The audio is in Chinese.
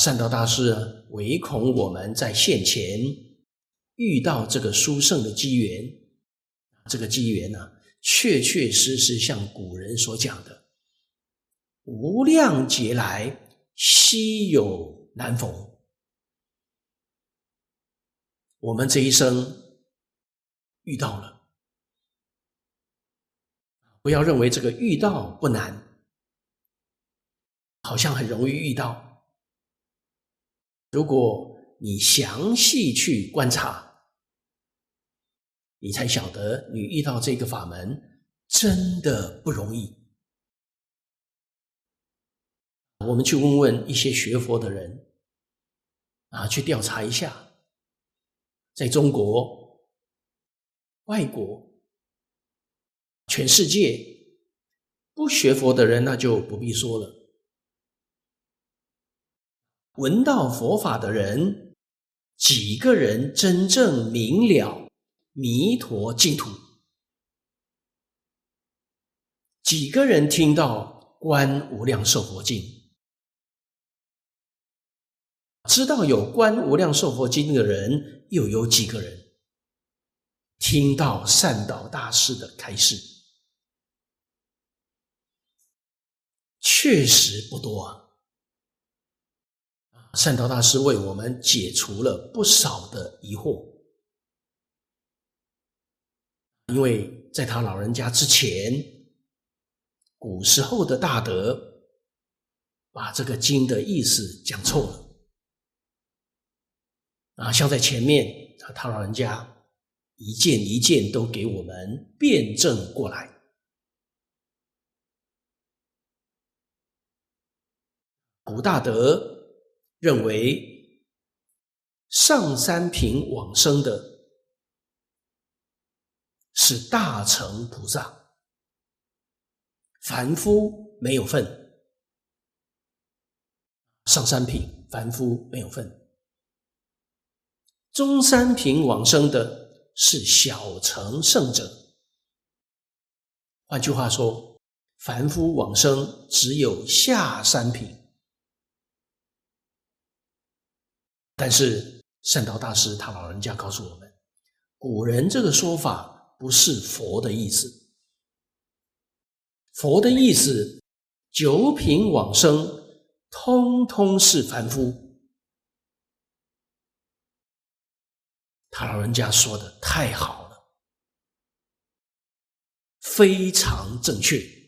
善道大师唯恐我们在现前遇到这个殊胜的机缘，这个机缘呢，确确实实像古人所讲的，无量劫来稀有难逢。我们这一生遇到了，不要认为这个遇到不难。好像很容易遇到。如果你详细去观察，你才晓得你遇到这个法门真的不容易。我们去问问一些学佛的人，啊，去调查一下，在中国、外国、全世界不学佛的人，那就不必说了。闻到佛法的人，几个人真正明了弥陀净土？几个人听到《观无量寿佛经》？知道有《观无量寿佛经》的人，又有几个人听到善导大师的开示？确实不多啊。善导大师为我们解除了不少的疑惑，因为在他老人家之前，古时候的大德把这个经的意思讲错了啊，像在前面，他老人家一件一件都给我们辩证过来，古大德。认为上三品往生的是大乘菩萨，凡夫没有份。上三品凡夫没有份，中三品往生的是小乘圣者。换句话说，凡夫往生只有下三品。但是善导大师他老人家告诉我们，古人这个说法不是佛的意思。佛的意思，九品往生通通是凡夫。他老人家说的太好了，非常正确。